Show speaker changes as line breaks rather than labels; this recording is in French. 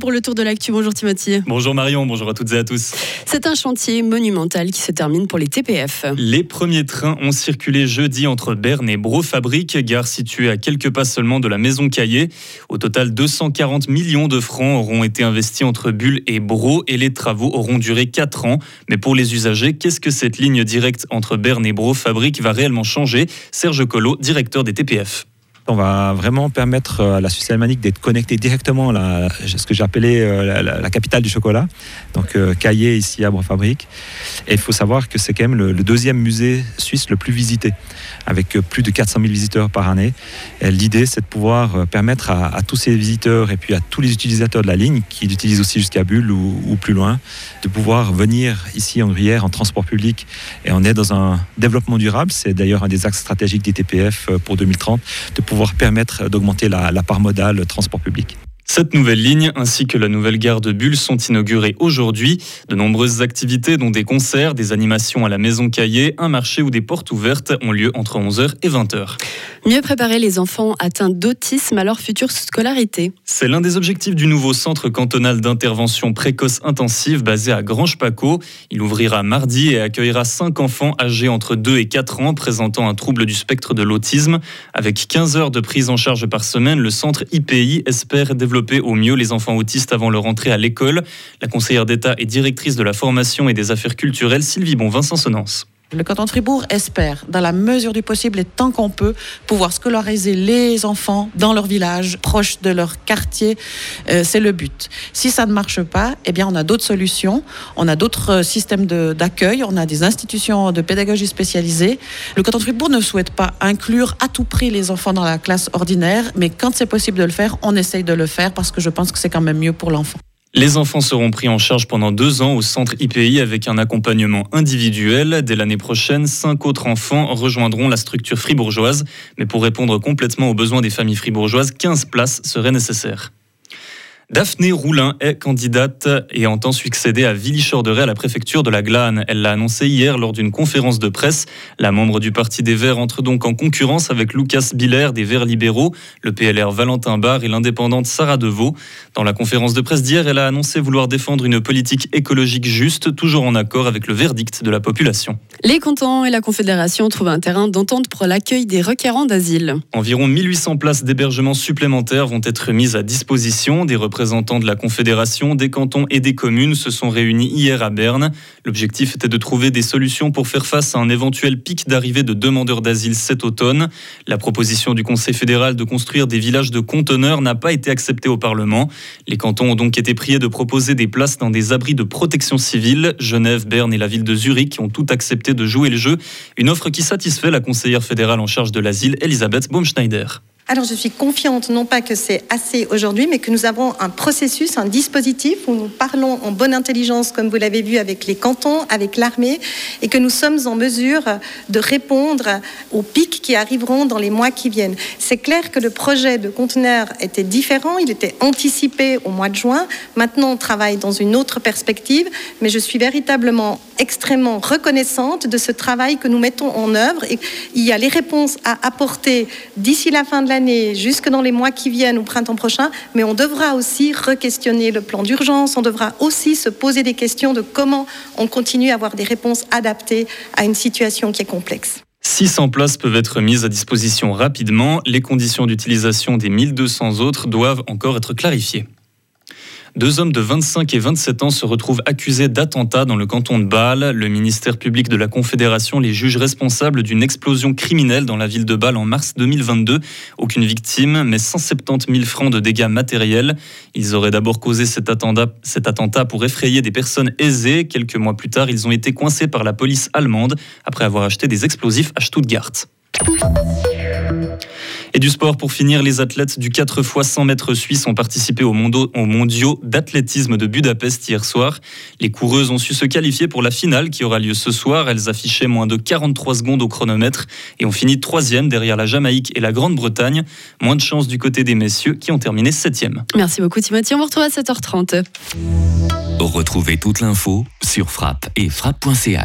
Pour le tour de l'actu. Bonjour Timothy.
Bonjour Marion, bonjour à toutes et à tous.
C'est un chantier monumental qui se termine pour les TPF.
Les premiers trains ont circulé jeudi entre Berne et Bro-Fabrique, gare située à quelques pas seulement de la maison Caillé. Au total, 240 millions de francs auront été investis entre Bulle et Bro et les travaux auront duré 4 ans. Mais pour les usagers, qu'est-ce que cette ligne directe entre Berne et Bro-Fabrique va réellement changer? Serge Collot, directeur des TPF.
On va vraiment permettre à la Suisse alémanique d'être connectée directement à ce que j'ai appelé euh, la, capitale du chocolat, donc euh, Caillé ici à Bois-Fabrique. Et il faut savoir que c'est quand même le, deuxième musée suisse le plus visité, avec euh, plus de 400 000 visiteurs par année. L'idée, c'est de pouvoir permettre à, tous ces visiteurs et puis à tous les utilisateurs de la ligne, qui l'utilisent aussi jusqu'à Bulle ou, plus loin, de pouvoir venir ici en Gruyère en transport public. Et on est dans un développement durable, c'est d'ailleurs un des axes stratégiques des TPF pour 2030, de pouvoir permettre d'augmenter la, la part modale transport public.
Cette nouvelle ligne ainsi que la nouvelle gare de Bulle sont inaugurées aujourd'hui. De nombreuses activités dont des concerts, des animations à la Maison Caillé, un marché ou des portes ouvertes ont lieu entre 11h et 20h.
Mieux préparer les enfants atteints d'autisme à leur future scolarité.
C'est l'un des objectifs du nouveau centre cantonal d'intervention précoce intensive basé à Grange-Paco. Il ouvrira mardi et accueillera 5 enfants âgés entre 2 et 4 ans présentant un trouble du spectre de l'autisme. Avec 15 heures de prise en charge par semaine, le centre IPI espère développer au mieux les enfants autistes avant leur entrée à l'école. La conseillère d'État et directrice de la formation et des affaires culturelles, Sylvie Bon-Vincent Sonnance.
Le canton de Fribourg espère, dans la mesure du possible et tant qu'on peut, pouvoir scolariser les enfants dans leur village, proche de leur quartier. Euh, c'est le but. Si ça ne marche pas, eh bien, on a d'autres solutions. On a d'autres euh, systèmes d'accueil. On a des institutions de pédagogie spécialisées. Le canton de Fribourg ne souhaite pas inclure à tout prix les enfants dans la classe ordinaire, mais quand c'est possible de le faire, on essaye de le faire parce que je pense que c'est quand même mieux pour l'enfant.
Les enfants seront pris en charge pendant deux ans au centre IPI avec un accompagnement individuel. Dès l'année prochaine, cinq autres enfants rejoindront la structure fribourgeoise. Mais pour répondre complètement aux besoins des familles fribourgeoises, 15 places seraient nécessaires. Daphné Roulin est candidate et entend succéder à Willy Chorderet à la préfecture de la Glane. Elle l'a annoncé hier lors d'une conférence de presse. La membre du Parti des Verts entre donc en concurrence avec Lucas Biller des Verts libéraux, le PLR Valentin Barre et l'indépendante Sarah Deveau. Dans la conférence de presse d'hier, elle a annoncé vouloir défendre une politique écologique juste, toujours en accord avec le verdict de la population.
Les cantons et la Confédération trouvent un terrain d'entente pour l'accueil des requérants d'asile.
Environ 1800 places d'hébergement supplémentaires vont être mises à disposition des représentants représentants de la Confédération, des cantons et des communes se sont réunis hier à Berne. L'objectif était de trouver des solutions pour faire face à un éventuel pic d'arrivée de demandeurs d'asile cet automne. La proposition du Conseil fédéral de construire des villages de conteneurs n'a pas été acceptée au Parlement. Les cantons ont donc été priés de proposer des places dans des abris de protection civile. Genève, Berne et la ville de Zurich ont tout accepté de jouer le jeu. Une offre qui satisfait la conseillère fédérale en charge de l'asile, Elisabeth Baumschneider.
Alors je suis confiante, non pas que c'est assez aujourd'hui, mais que nous avons un processus, un dispositif où nous parlons en bonne intelligence, comme vous l'avez vu, avec les cantons, avec l'armée, et que nous sommes en mesure de répondre aux pics qui arriveront dans les mois qui viennent. C'est clair que le projet de conteneur était différent, il était anticipé au mois de juin. Maintenant, on travaille dans une autre perspective, mais je suis véritablement extrêmement reconnaissante de ce travail que nous mettons en œuvre. Et il y a les réponses à apporter d'ici la fin de l'année jusque dans les mois qui viennent ou printemps prochain, mais on devra aussi re-questionner le plan d'urgence, on devra aussi se poser des questions de comment on continue à avoir des réponses adaptées à une situation qui est complexe.
600 places peuvent être mises à disposition rapidement. Les conditions d'utilisation des 1200 autres doivent encore être clarifiées. Deux hommes de 25 et 27 ans se retrouvent accusés d'attentat dans le canton de Bâle. Le ministère public de la Confédération les juge responsables d'une explosion criminelle dans la ville de Bâle en mars 2022. Aucune victime, mais 170 000 francs de dégâts matériels. Ils auraient d'abord causé cet attentat, cet attentat pour effrayer des personnes aisées. Quelques mois plus tard, ils ont été coincés par la police allemande après avoir acheté des explosifs à Stuttgart. Et du sport pour finir, les athlètes du 4 x 100 mètres suisse ont participé aux, mondiaux d'athlétisme de Budapest hier soir. Les coureuses ont su se qualifier pour la finale qui aura lieu ce soir. Elles affichaient moins de 43 secondes au chronomètre et ont fini troisième derrière la Jamaïque et la Grande-Bretagne. Moins de chance du côté des messieurs qui ont terminé septième.
Merci beaucoup Timothy, on vous retrouve à 7h30.
Retrouvez toute l'info sur frappe et frappe.ch.